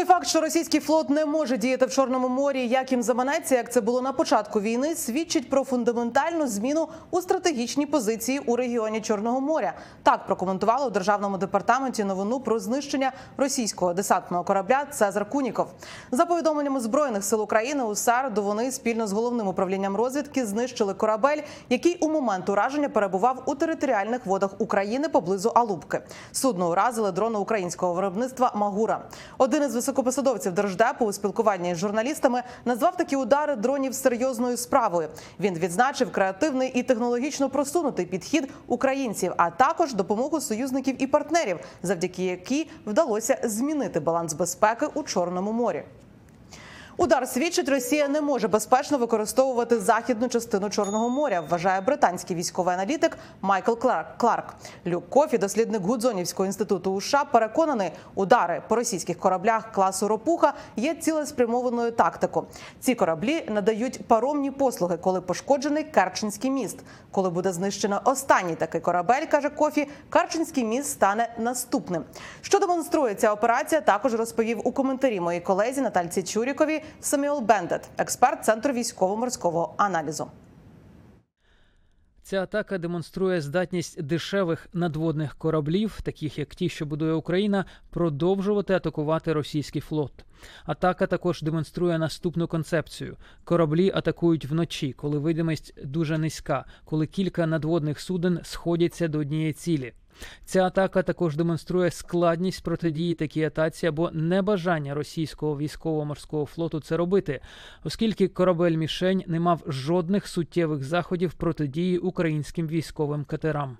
Той факт, що російський флот не може діяти в Чорному морі, як їм заманеться, як це було на початку війни, свідчить про фундаментальну зміну у стратегічній позиції у регіоні Чорного моря. Так прокоментували у державному департаменті новину про знищення російського десантного корабля Цезар Куніков. За повідомленнями збройних сил України у середу вони спільно з головним управлінням розвідки знищили корабель, який у момент ураження перебував у територіальних водах України поблизу Алубки. Судно уразили дрони українського виробництва Магура. Один із високопосадовців держдепу у спілкуванні з журналістами назвав такі удари дронів серйозною справою. Він відзначив креативний і технологічно просунутий підхід українців, а також допомогу союзників і партнерів, завдяки якій вдалося змінити баланс безпеки у Чорному морі. Удар свідчить, Росія не може безпечно використовувати західну частину Чорного моря, вважає британський військовий аналітик Майкл Кларк. Кларк. Люк Кофі, дослідник Гудзонівського інституту США, переконаний, удари по російських кораблях класу Ропуха є цілеспрямованою тактикою. Ці кораблі надають паромні послуги, коли пошкоджений Керченський міст. Коли буде знищено останній такий корабель, каже Кофі, Керченський міст стане наступним. Що демонструє ця операція, також розповів у коментарі моїй колезі Натальці Семюел Бендетт, експерт центру військово-морського аналізу. Ця атака демонструє здатність дешевих надводних кораблів, таких як ті, що будує Україна, продовжувати атакувати російський флот. Атака також демонструє наступну концепцію: кораблі атакують вночі, коли видимість дуже низька, коли кілька надводних суден сходяться до однієї цілі. Ця атака також демонструє складність протидії такій атаці або небажання російського військово-морського флоту це робити, оскільки корабель мішень не мав жодних суттєвих заходів протидії українським військовим катерам.